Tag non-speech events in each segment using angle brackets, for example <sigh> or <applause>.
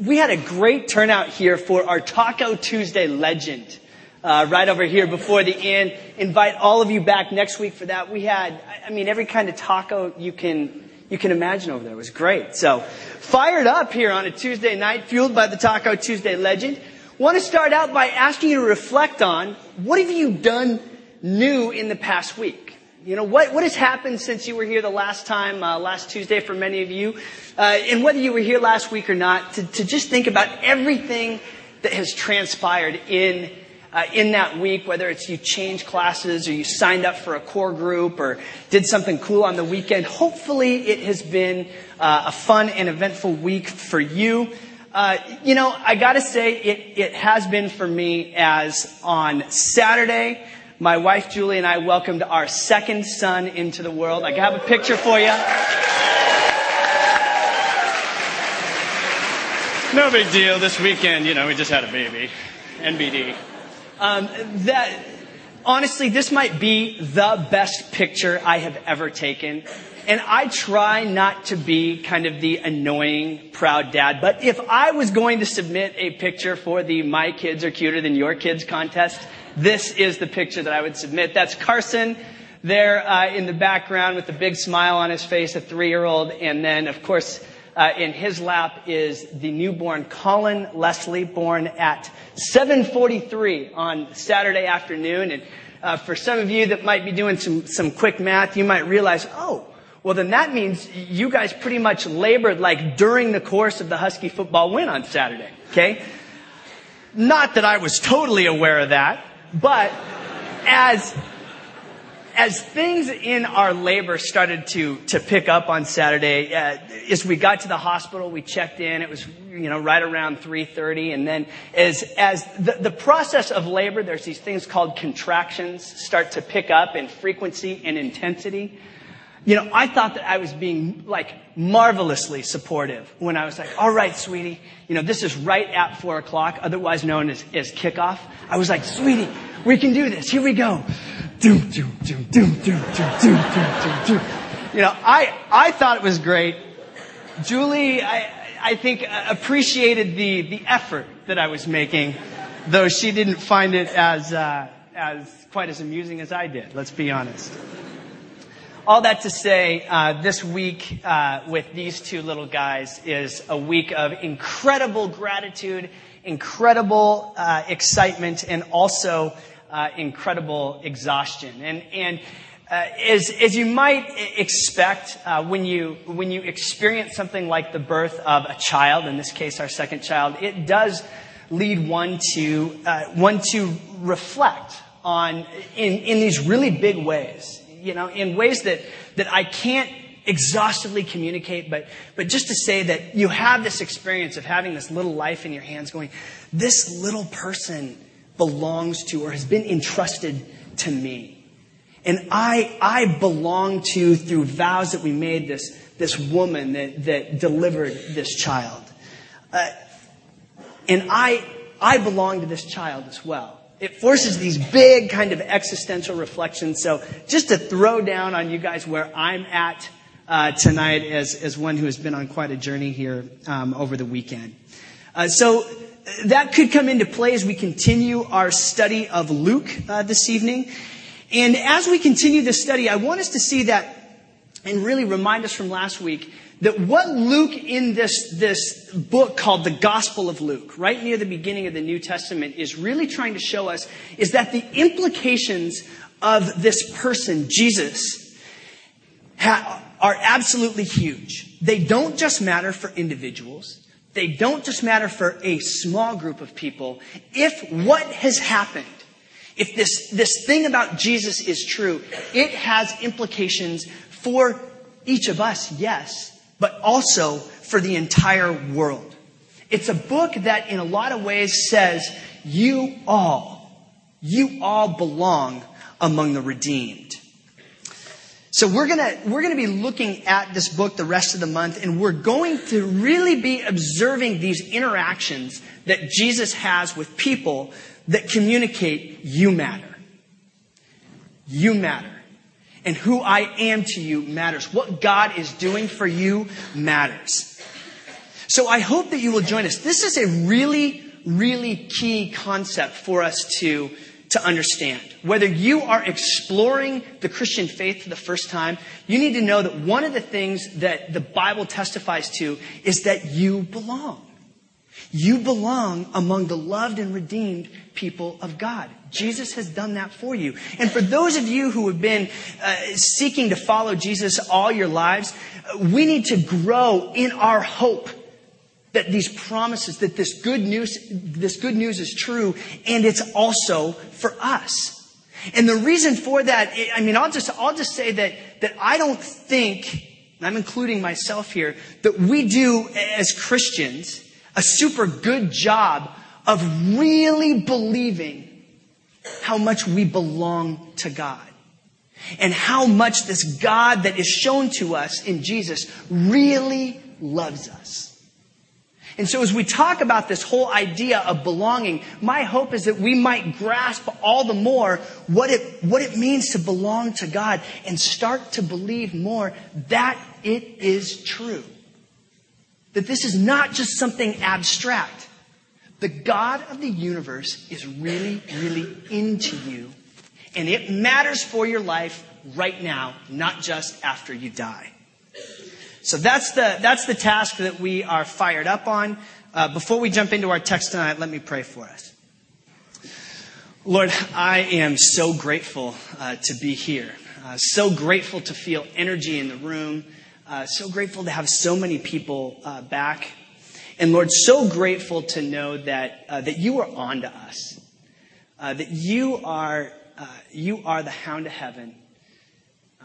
we had a great turnout here for our Taco Tuesday legend. Uh, right over here before the end. Invite all of you back next week for that. We had, I mean, every kind of taco you can you can imagine over there. It was great. So, fired up here on a Tuesday night, fueled by the Taco Tuesday legend. Want to start out by asking you to reflect on what have you done new in the past week? You know, what, what has happened since you were here the last time, uh, last Tuesday for many of you? Uh, and whether you were here last week or not, to, to just think about everything that has transpired in uh, in that week, whether it's you changed classes or you signed up for a core group or did something cool on the weekend. Hopefully, it has been uh, a fun and eventful week for you. Uh, you know, I got to say, it it has been for me as on Saturday. My wife Julie and I welcomed our second son into the world. I have a picture for you. No big deal. This weekend, you know, we just had a baby. NBD. Um, that honestly, this might be the best picture I have ever taken. And I try not to be kind of the annoying, proud dad. But if I was going to submit a picture for the My Kids Are Cuter Than Your Kids contest, this is the picture that I would submit. That's Carson there uh, in the background with a big smile on his face, a three-year-old. And then, of course, uh, in his lap is the newborn Colin Leslie, born at 7:43 on Saturday afternoon. And uh, for some of you that might be doing some some quick math, you might realize, oh, well then that means you guys pretty much labored like during the course of the Husky football win on Saturday. Okay, not that I was totally aware of that, but as as things in our labor started to, to pick up on Saturday, uh, as we got to the hospital, we checked in. It was, you know, right around 3.30. And then as, as the, the process of labor, there's these things called contractions start to pick up in frequency and intensity. You know, I thought that I was being like marvelously supportive when I was like, all right, sweetie, you know, this is right at four o'clock, otherwise known as, as kickoff. I was like, sweetie, we can do this. Here we go. Doom, doom, doom, doom, doom, doom, doom, doom, doom, You know, I, I thought it was great. Julie, I, I think appreciated the, the effort that I was making, though she didn't find it as, uh, as quite as amusing as I did. Let's be honest. All that to say, uh, this week uh, with these two little guys is a week of incredible gratitude, incredible uh, excitement, and also uh, incredible exhaustion. And, and uh, as, as you might expect uh, when, you, when you experience something like the birth of a child, in this case our second child, it does lead one to, uh, one to reflect on in, in these really big ways, you know, in ways that, that I can't exhaustively communicate, but, but just to say that you have this experience of having this little life in your hands going, this little person belongs to or has been entrusted to me. And I, I belong to, through vows that we made, this, this woman that, that delivered this child. Uh, and I, I belong to this child as well. It forces these big kind of existential reflections. So just to throw down on you guys where I'm at uh, tonight as, as one who has been on quite a journey here um, over the weekend. Uh, so that could come into play as we continue our study of Luke uh, this evening. And as we continue this study, I want us to see that and really remind us from last week that what Luke in this, this book called the Gospel of Luke, right near the beginning of the New Testament, is really trying to show us is that the implications of this person, Jesus, ha- are absolutely huge. They don't just matter for individuals. They don't just matter for a small group of people. If what has happened, if this, this thing about Jesus is true, it has implications for each of us, yes, but also for the entire world. It's a book that in a lot of ways says, you all You all belong among the redeemed. So we're gonna, we're gonna be looking at this book the rest of the month and we're going to really be observing these interactions that Jesus has with people that communicate you matter. You matter. And who I am to you matters. What God is doing for you matters. So I hope that you will join us. This is a really, really key concept for us to to understand. Whether you are exploring the Christian faith for the first time, you need to know that one of the things that the Bible testifies to is that you belong. You belong among the loved and redeemed people of God. Jesus has done that for you. And for those of you who have been uh, seeking to follow Jesus all your lives, uh, we need to grow in our hope that these promises, that this good news, this good news is true, and it's also for us. And the reason for that, I mean, I'll just, I'll just say that, that I don't think, I'm including myself here, that we do as Christians a super good job of really believing how much we belong to God. And how much this God that is shown to us in Jesus really loves us. And so as we talk about this whole idea of belonging, my hope is that we might grasp all the more what it, what it means to belong to God and start to believe more that it is true. That this is not just something abstract. The God of the universe is really, really into you. And it matters for your life right now, not just after you die. So that's the, that's the task that we are fired up on. Uh, before we jump into our text tonight, let me pray for us. Lord, I am so grateful uh, to be here. Uh, so grateful to feel energy in the room. Uh, so grateful to have so many people uh, back. And Lord, so grateful to know that, uh, that you are on to us. that you are, you are the hound of heaven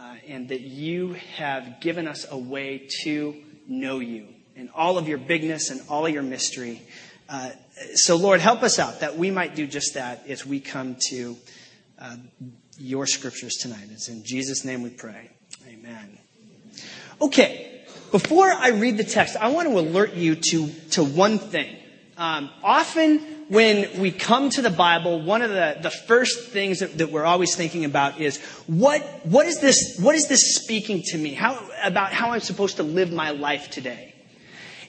uh, and that you have given us a way to know you in all of your bigness and all of your mystery. Uh, so, Lord, help us out that we might do just that as we come to uh, your scriptures tonight. It's in Jesus' name we pray. Amen. Okay, before I read the text, I want to alert you to, to one thing. Um, often, when we come to the Bible, one of the, the first things that, that, we're always thinking about is what, what is this, what is this speaking to me? How, about how I'm supposed to live my life today?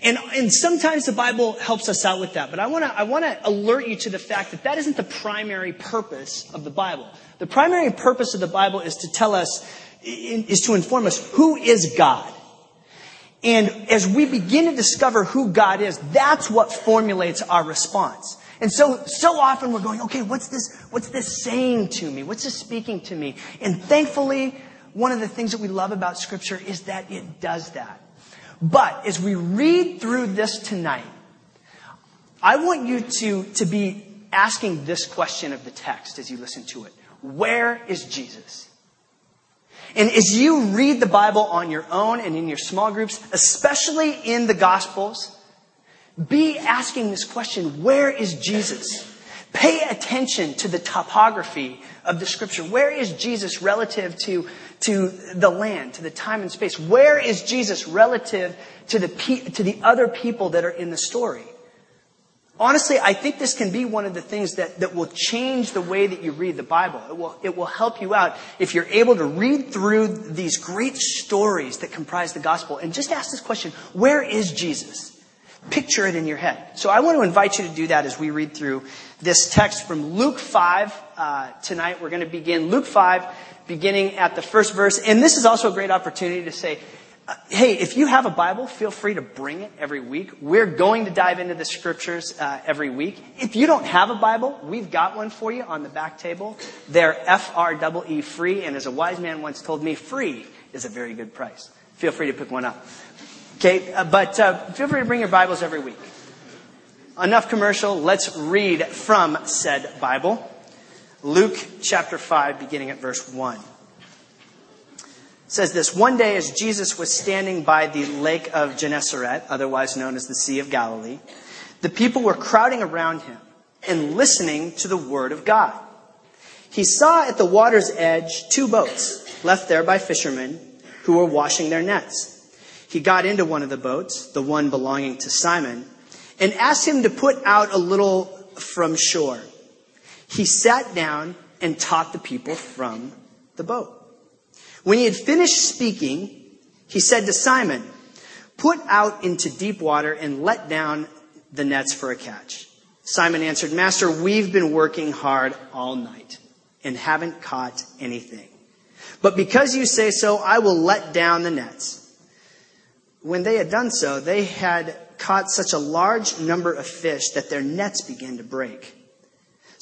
And, and sometimes the Bible helps us out with that, but I want to I want to alert you to the fact that that isn't the primary purpose of the Bible. The primary purpose of the Bible is to tell us, is to inform us who is God. And as we begin to discover who God is, that's what formulates our response. And so, so often we're going, okay, what's this, what's this saying to me? What's this speaking to me? And thankfully, one of the things that we love about scripture is that it does that. But as we read through this tonight, I want you to, to be asking this question of the text as you listen to it. Where is Jesus? And as you read the Bible on your own and in your small groups, especially in the Gospels, be asking this question, where is Jesus? Pay attention to the topography of the scripture. Where is Jesus relative to, to the land, to the time and space? Where is Jesus relative to the, to the other people that are in the story? Honestly, I think this can be one of the things that, that will change the way that you read the Bible. It will, it will help you out if you're able to read through these great stories that comprise the gospel and just ask this question, where is Jesus? Picture it in your head. So I want to invite you to do that as we read through this text from Luke 5 uh, tonight. We're going to begin Luke 5, beginning at the first verse. And this is also a great opportunity to say, hey, if you have a Bible, feel free to bring it every week. We're going to dive into the scriptures uh, every week. If you don't have a Bible, we've got one for you on the back table. They're F-R-E-E free, and as a wise man once told me, free is a very good price. Feel free to pick one up. Okay, uh, but uh, feel free to bring your Bibles every week. Enough commercial. Let's read from said Bible. Luke chapter 5, beginning at verse 1. Says this One day, as Jesus was standing by the lake of Gennesaret, otherwise known as the Sea of Galilee, the people were crowding around him and listening to the word of God. he saw at the water's edge two boats left there by fishermen who were washing their nets. He got into one of the boats, the one belonging to Simon, and asked him to put out a little from shore. He sat down and taught the people from the boat. When he had finished speaking, he said to Simon, Put out into deep water and let down the nets for a catch. Simon answered, Master, we've been working hard all night and haven't caught anything. But because you say so, I will let down the nets. When they had done so, they had caught such a large number of fish that their nets began to break.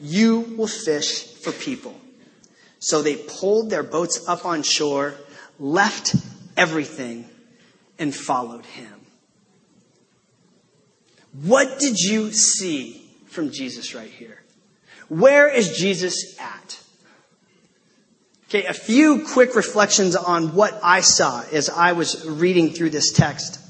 you will fish for people. So they pulled their boats up on shore, left everything, and followed him. What did you see from Jesus right here? Where is Jesus at? Okay, a few quick reflections on what I saw as I was reading through this text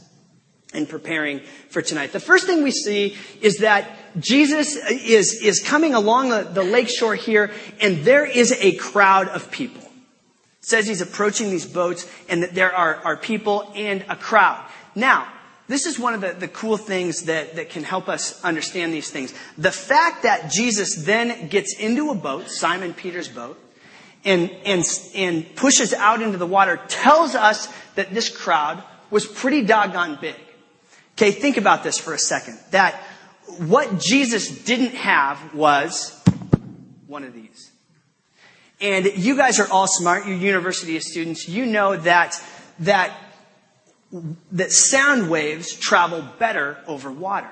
and preparing for tonight. The first thing we see is that Jesus is, is coming along the, the lake shore here, and there is a crowd of people. It says he's approaching these boats, and that there are, are people and a crowd. Now, this is one of the, the cool things that, that can help us understand these things. The fact that Jesus then gets into a boat, Simon Peter's boat, and, and, and pushes out into the water tells us that this crowd was pretty doggone big. Okay, think about this for a second. That what Jesus didn't have was one of these. And you guys are all smart, you're university students. You know that, that, that sound waves travel better over water.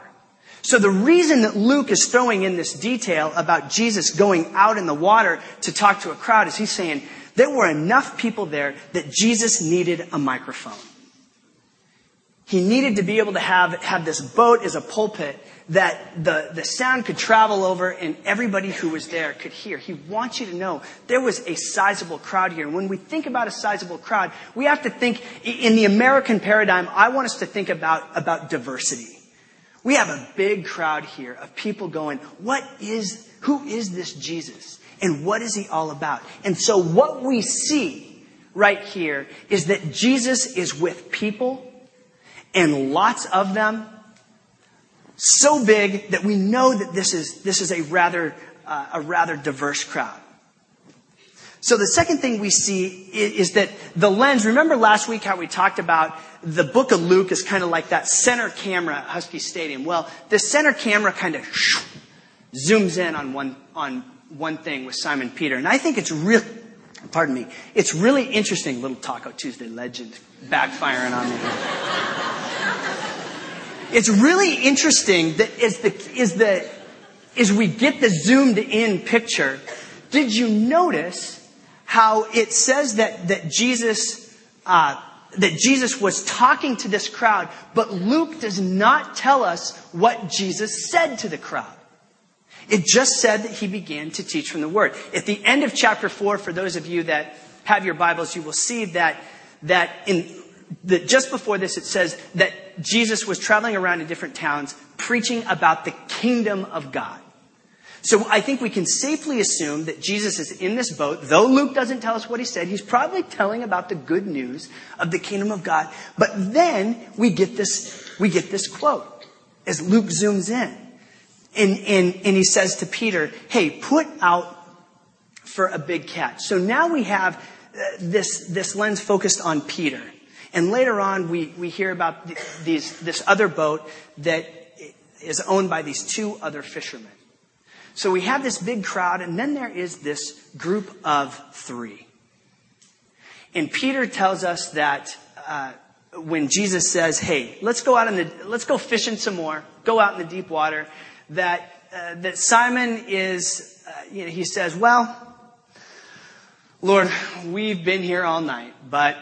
So the reason that Luke is throwing in this detail about Jesus going out in the water to talk to a crowd is he's saying there were enough people there that Jesus needed a microphone. He needed to be able to have, have this boat as a pulpit that the, the sound could travel over and everybody who was there could hear. He wants you to know there was a sizable crowd here. And when we think about a sizable crowd, we have to think in the American paradigm, I want us to think about, about diversity. We have a big crowd here of people going, what is, who is this Jesus? And what is he all about? And so what we see right here is that Jesus is with people and lots of them so big that we know that this is, this is a rather, uh, a rather diverse crowd. So the second thing we see is, that the lens, remember last week how we talked about the book of Luke is kind of like that center camera at Husky Stadium. Well, the center camera kind of zooms in on one, on one thing with Simon Peter. And I think it's real, pardon me, it's really interesting, little Taco Tuesday legend backfiring on me. It's really interesting that is the, is the, as we get the zoomed in picture, did you notice how it says that, that Jesus, uh, that Jesus was talking to this crowd, but Luke does not tell us what Jesus said to the crowd. It just said that he began to teach from the Word. At the end of chapter 4, for those of you that have your Bibles, you will see that, that in, that just before this, it says that Jesus was traveling around in different towns preaching about the kingdom of God. So I think we can safely assume that Jesus is in this boat. Though Luke doesn't tell us what he said, he's probably telling about the good news of the kingdom of God. But then we get this, we get this quote as Luke zooms in. And, and, and he says to Peter, hey, put out for a big catch. So now we have uh, this, this lens focused on Peter. And later on, we, we hear about these, this other boat that is owned by these two other fishermen. So we have this big crowd, and then there is this group of three. And Peter tells us that uh, when Jesus says, "Hey, let's go out in the let's go fishing some more, go out in the deep water," that uh, that Simon is, uh, you know, he says, "Well, Lord, we've been here all night, but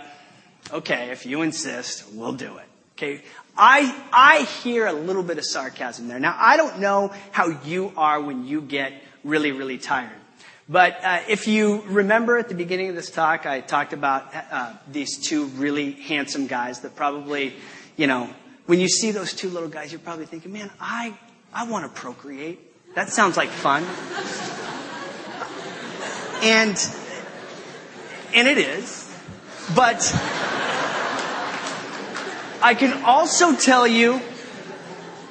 okay, if you insist, we'll do it. Okay. I, I hear a little bit of sarcasm there. Now, I don't know how you are when you get really, really tired. But uh, if you remember at the beginning of this talk, I talked about uh, these two really handsome guys that probably, you know, when you see those two little guys, you're probably thinking, man, I, I want to procreate. That sounds like fun. and, and it is. But I can also tell you,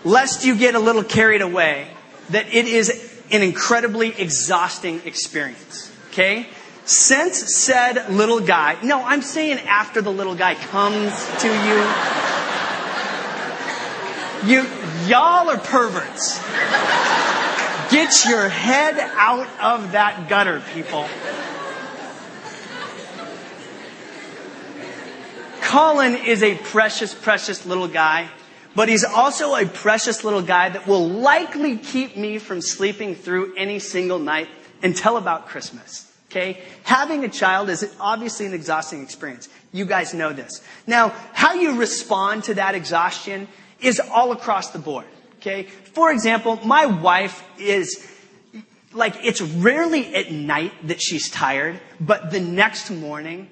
lest you get a little carried away, that it is an incredibly exhausting experience. Okay? Since said little guy, no, I'm saying after the little guy comes to you, you, y'all are perverts. Get your head out of that gutter, people. Colin is a precious, precious little guy, but he's also a precious little guy that will likely keep me from sleeping through any single night until about Christmas. Okay? Having a child is obviously an exhausting experience. You guys know this. Now, how you respond to that exhaustion is all across the board. Okay? For example, my wife is like, it's rarely at night that she's tired, but the next morning,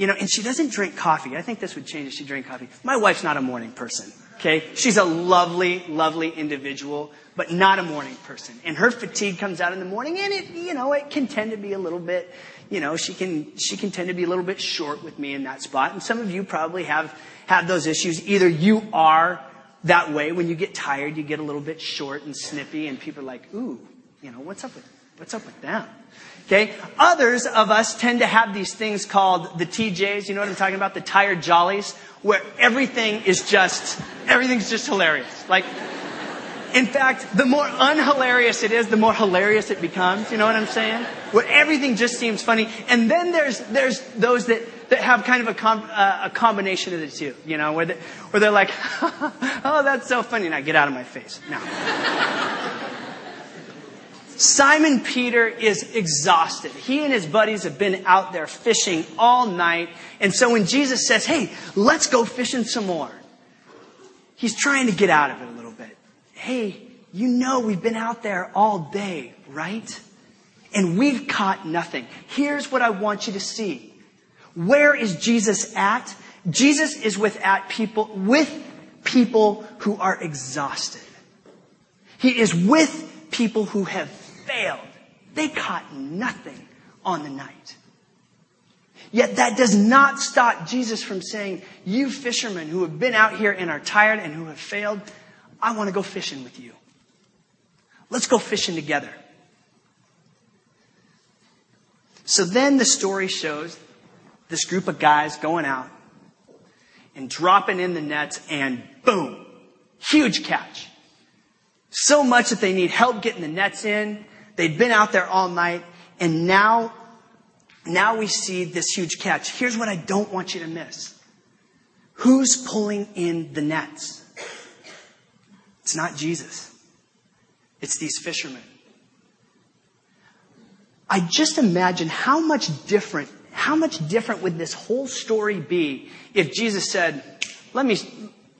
you know, and she doesn't drink coffee. I think this would change if she drank coffee. My wife's not a morning person. Okay? She's a lovely, lovely individual, but not a morning person. And her fatigue comes out in the morning and it, you know, it can tend to be a little bit, you know, she can, she can tend to be a little bit short with me in that spot. And some of you probably have, have those issues. Either you are that way when you get tired, you get a little bit short and snippy and people are like, ooh, you know, what's up with, what's up with them? Okay? Others of us tend to have these things called the TJs. You know what I'm talking about? The tired jollies, where everything is just, everything's just hilarious. Like, in fact, the more unhilarious it is, the more hilarious it becomes. You know what I'm saying? Where everything just seems funny. And then there's, there's those that, that have kind of a, com, uh, a combination of the two. You know, where, they, where they're like, <laughs> oh, that's so funny. Now get out of my face. Now. Simon Peter is exhausted. He and his buddies have been out there fishing all night. And so when Jesus says, hey, let's go fishing some more, he's trying to get out of it a little bit. Hey, you know we've been out there all day, right? And we've caught nothing. Here's what I want you to see. Where is Jesus at? Jesus is with at people, with people who are exhausted. He is with people who have failed. They caught nothing on the night. Yet that does not stop Jesus from saying, you fishermen who have been out here and are tired and who have failed, I want to go fishing with you. Let's go fishing together. So then the story shows this group of guys going out and dropping in the nets and boom, huge catch. So much that they need help getting the nets in. They'd been out there all night and now, now we see this huge catch. Here's what I don't want you to miss. Who's pulling in the nets? It's not Jesus. It's these fishermen. I just imagine how much different, how much different would this whole story be if Jesus said, let me,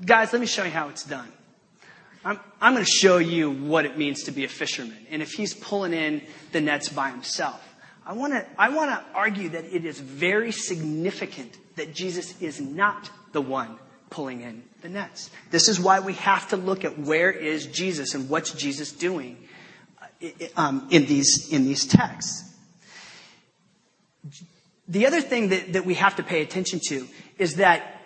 guys, let me show you how it's done. I'm, I'm going to show you what it means to be a fisherman. And if he's pulling in the nets by himself, I want to, I want to argue that it is very significant that Jesus is not the one pulling in the nets. This is why we have to look at where is Jesus and what's Jesus doing uh, um, in these, in these texts. The other thing that, that we have to pay attention to is that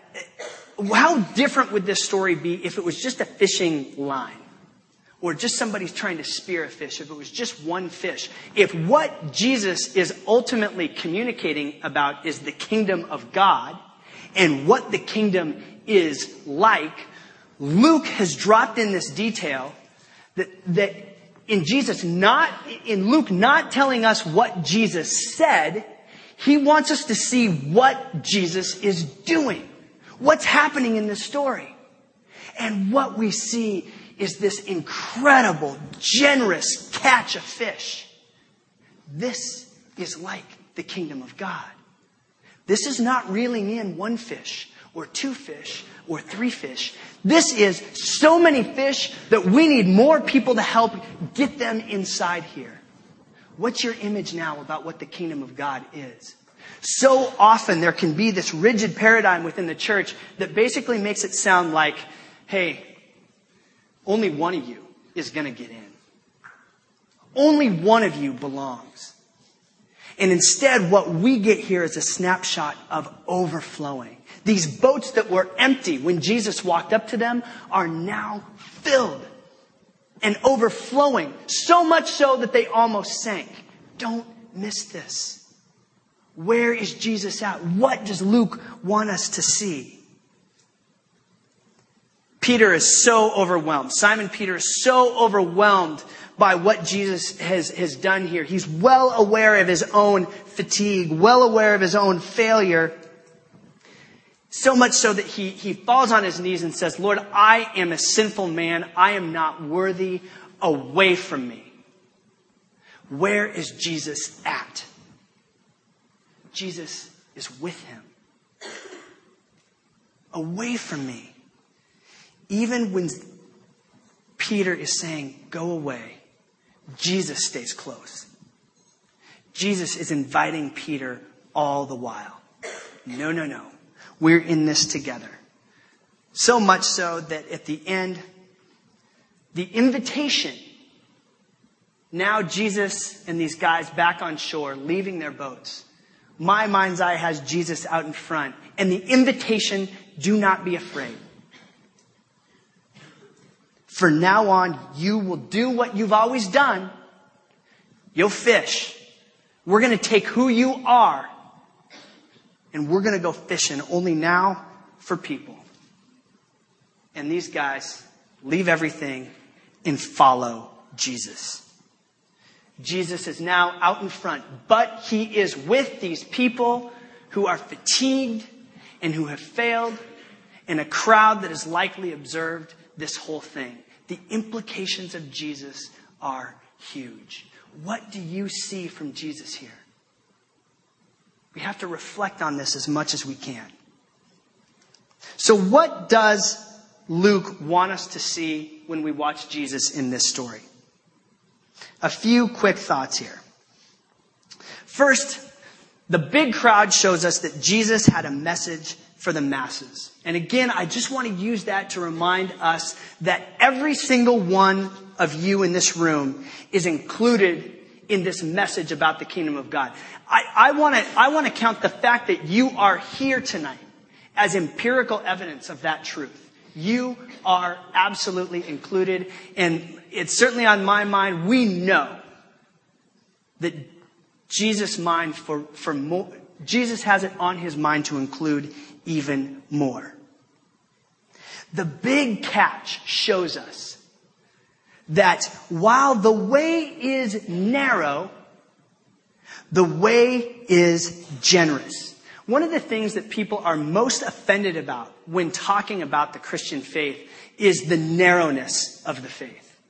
how different would this story be if it was just a fishing line? Or just somebody's trying to spear a fish, if it was just one fish. If what Jesus is ultimately communicating about is the kingdom of God and what the kingdom is like, Luke has dropped in this detail that, that in Jesus not, in Luke not telling us what Jesus said, he wants us to see what Jesus is doing. What's happening in this story? And what we see is this incredible, generous catch of fish. This is like the kingdom of God. This is not reeling in one fish or two fish or three fish. This is so many fish that we need more people to help get them inside here. What's your image now about what the kingdom of God is? So often there can be this rigid paradigm within the church that basically makes it sound like, hey, only one of you is going to get in. Only one of you belongs. And instead, what we get here is a snapshot of overflowing. These boats that were empty when Jesus walked up to them are now filled and overflowing, so much so that they almost sank. Don't miss this. Where is Jesus at? What does Luke want us to see? Peter is so overwhelmed. Simon Peter is so overwhelmed by what Jesus has, has done here. He's well aware of his own fatigue, well aware of his own failure. So much so that he, he falls on his knees and says, Lord, I am a sinful man. I am not worthy. Away from me. Where is Jesus at? Jesus is with him. Away from me. Even when Peter is saying, go away, Jesus stays close. Jesus is inviting Peter all the while. No, no, no. We're in this together. So much so that at the end, the invitation, now Jesus and these guys back on shore, leaving their boats. My mind's eye has Jesus out in front. And the invitation, do not be afraid. For now on, you will do what you've always done. You'll fish. We're going to take who you are and we're going to go fishing only now for people. And these guys leave everything and follow Jesus. Jesus is now out in front, but he is with these people who are fatigued and who have failed in a crowd that has likely observed this whole thing. The implications of Jesus are huge. What do you see from Jesus here? We have to reflect on this as much as we can. So what does Luke want us to see when we watch Jesus in this story? A few quick thoughts here. First, the big crowd shows us that Jesus had a message for the masses. And again, I just want to use that to remind us that every single one of you in this room is included in this message about the kingdom of God. I, I want to I want to count the fact that you are here tonight as empirical evidence of that truth. You are absolutely included, and it's certainly on my mind. We know that Jesus' mind for, for more, Jesus has it on his mind to include even more. The big catch shows us that while the way is narrow, the way is generous. One of the things that people are most offended about when talking about the Christian faith is the narrowness of the faith.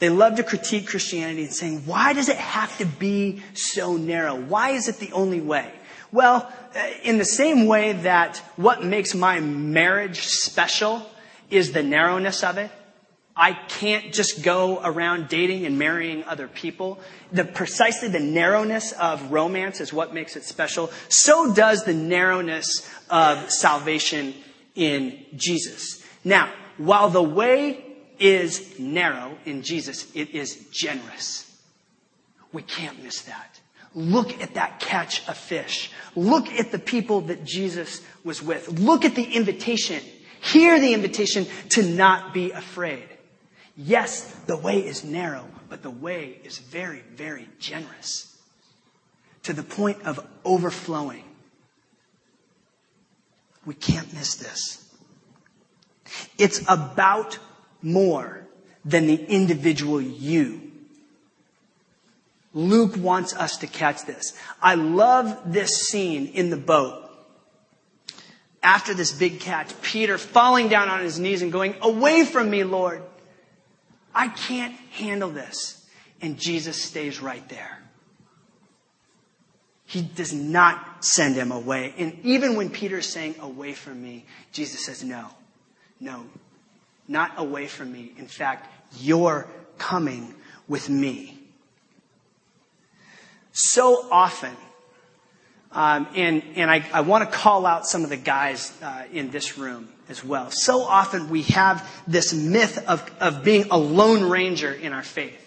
They love to critique Christianity and saying, why does it have to be so narrow? Why is it the only way? Well, uh, in the same way that what makes my marriage special is the narrowness of it, I can't just go around dating and marrying other people. The precisely the narrowness of romance is what makes it special. So does the narrowness of salvation in Jesus. Now, while the way is narrow in Jesus, it is generous. We can't miss that. Look at that catch of fish. Look at the people that Jesus was with. Look at the invitation. Hear the invitation to not be afraid. Yes, the way is narrow, but the way is very, very generous to the point of overflowing. We can't miss this. It's about more than the individual you. Luke wants us to catch this. I love this scene in the boat. After this big catch, Peter falling down on his knees and going, away from me, Lord. I can't handle this. And Jesus stays right there. He does not send him away. And even when Peter's saying, away from me, Jesus says, no, no, not away from me. In fact, you're coming with me. So often, um, and and I, I want to call out some of the guys uh, in this room as well. So often we have this myth of, of being a lone ranger in our faith,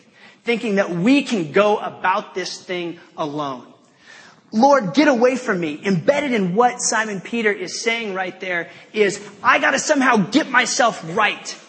thinking that we can go about this thing alone. Lord, get away from me. Embedded in what Simon Peter is saying right there is, I gotta somehow get myself right.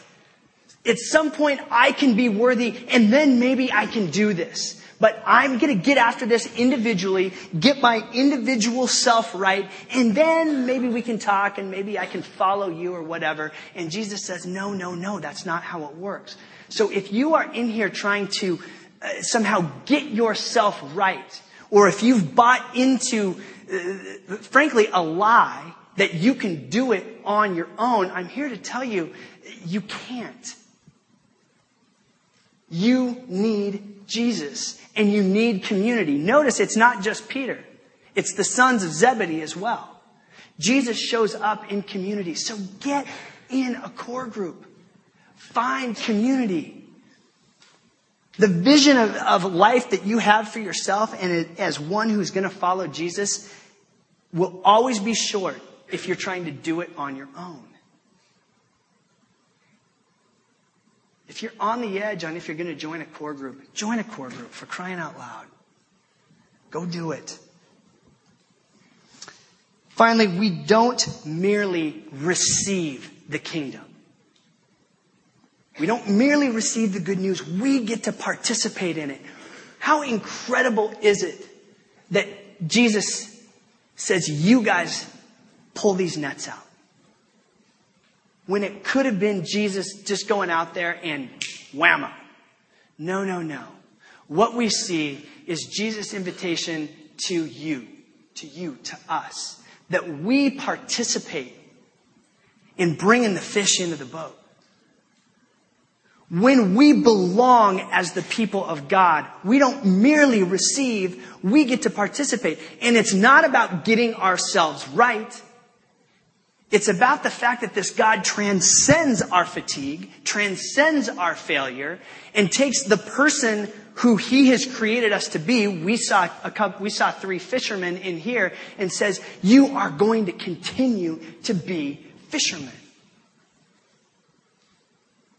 At some point I can be worthy and then maybe I can do this. But I'm going to get after this individually, get my individual self right, and then maybe we can talk and maybe I can follow you or whatever. And Jesus says, no, no, no, that's not how it works. So if you are in here trying to uh, somehow get yourself right, or if you've bought into, uh, frankly, a lie that you can do it on your own, I'm here to tell you, you can't. You need Jesus and you need community. Notice it's not just Peter. It's the sons of Zebedee as well. Jesus shows up in community. So get in a core group. Find community. The vision of, of life that you have for yourself and as one who's going to follow Jesus will always be short if you're trying to do it on your own. If you're on the edge on if you're going to join a core group, join a core group for crying out loud. Go do it. Finally, we don't merely receive the kingdom. We don't merely receive the good news, we get to participate in it. How incredible is it that Jesus says, You guys pull these nets out? When it could have been Jesus just going out there and whammo. No, no, no. What we see is Jesus' invitation to you, to you, to us, that we participate in bringing the fish into the boat. When we belong as the people of God, we don't merely receive, we get to participate. And it's not about getting ourselves right. It's about the fact that this God transcends our fatigue, transcends our failure, and takes the person who he has created us to be. We saw a couple, we saw three fishermen in here and says, you are going to continue to be fishermen.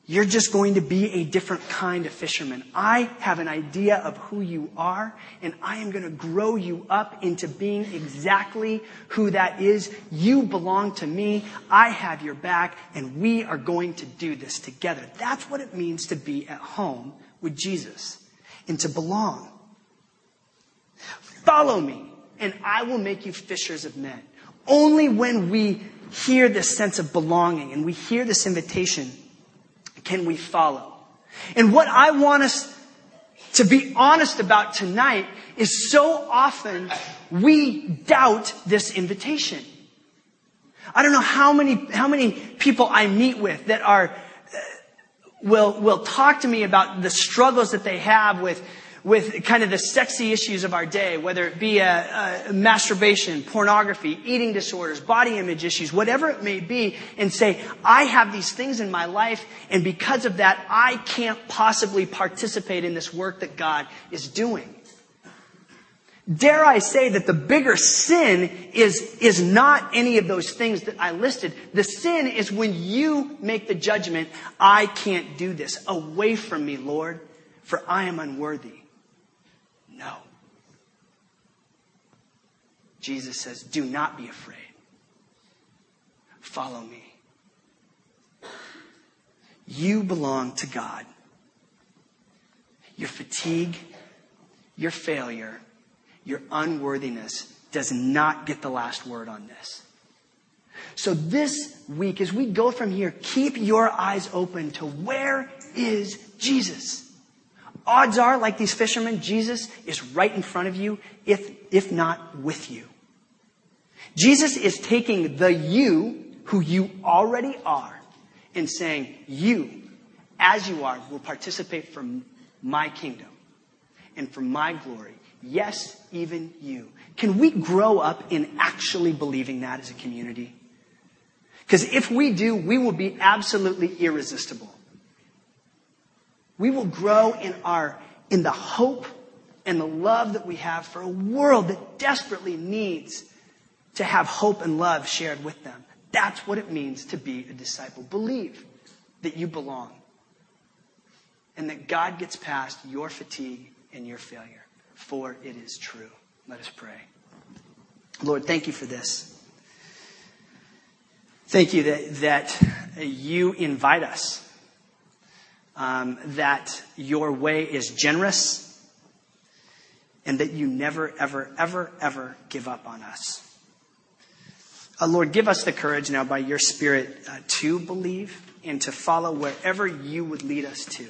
You're just going to be a different kind of fisherman. I have an idea of who you are, and I am going to grow you up into being exactly who that is. You belong to me. I have your back, and we are going to do this together. That's what it means to be at home with Jesus and to belong. Follow me, and I will make you fishers of men. Only when we hear this sense of belonging and we hear this invitation can we follow? And what I want us to be honest about tonight is so often we doubt this invitation. I don't know how many, how many people I meet with that are, uh, will, will talk to me about the struggles that they have with with kind of the sexy issues of our day, whether it be a, a masturbation, pornography, eating disorders, body image issues, whatever it may be, and say, I have these things in my life, and because of that, I can't possibly participate in this work that God is doing. Dare I say that the bigger sin is, is not any of those things that I listed. The sin is when you make the judgment, I can't do this. Away from me, Lord, for I am unworthy. No. Jesus says, Do not be afraid. Follow me. You belong to God. Your fatigue, your failure, your unworthiness does not get the last word on this. So this week, as we go from here, keep your eyes open to where is Jesus? odds are, like these fishermen, Jesus is right in front of you, if, if not with you. Jesus is taking the you, who you already are, and saying, you, as you are, will participate from my kingdom and for my glory. Yes, even you. Can we grow up in actually believing that as a community? Because if we do, we will be absolutely irresistible. We will grow in our, in the hope and the love that we have for a world that desperately needs to have hope and love shared with them. That's what it means to be a disciple. Believe that you belong and that God gets past your fatigue and your failure, for it is true. Let us pray. Lord, thank you for this. Thank you that, that you invite us, um, that your way is generous, and that you never, ever, ever, ever give up on us. Uh, Lord, give us the courage now by your Spirit uh, to believe and to follow wherever you would lead us to.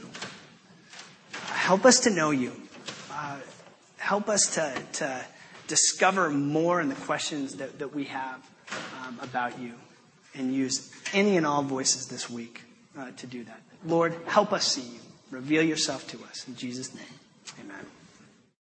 help us to know you. Uh, help us to, to discover more in the questions that, that we have um, about you and use any and all voices this week uh, to do that. Lord, help us see you. Reveal yourself to us. In Jesus' name, amen.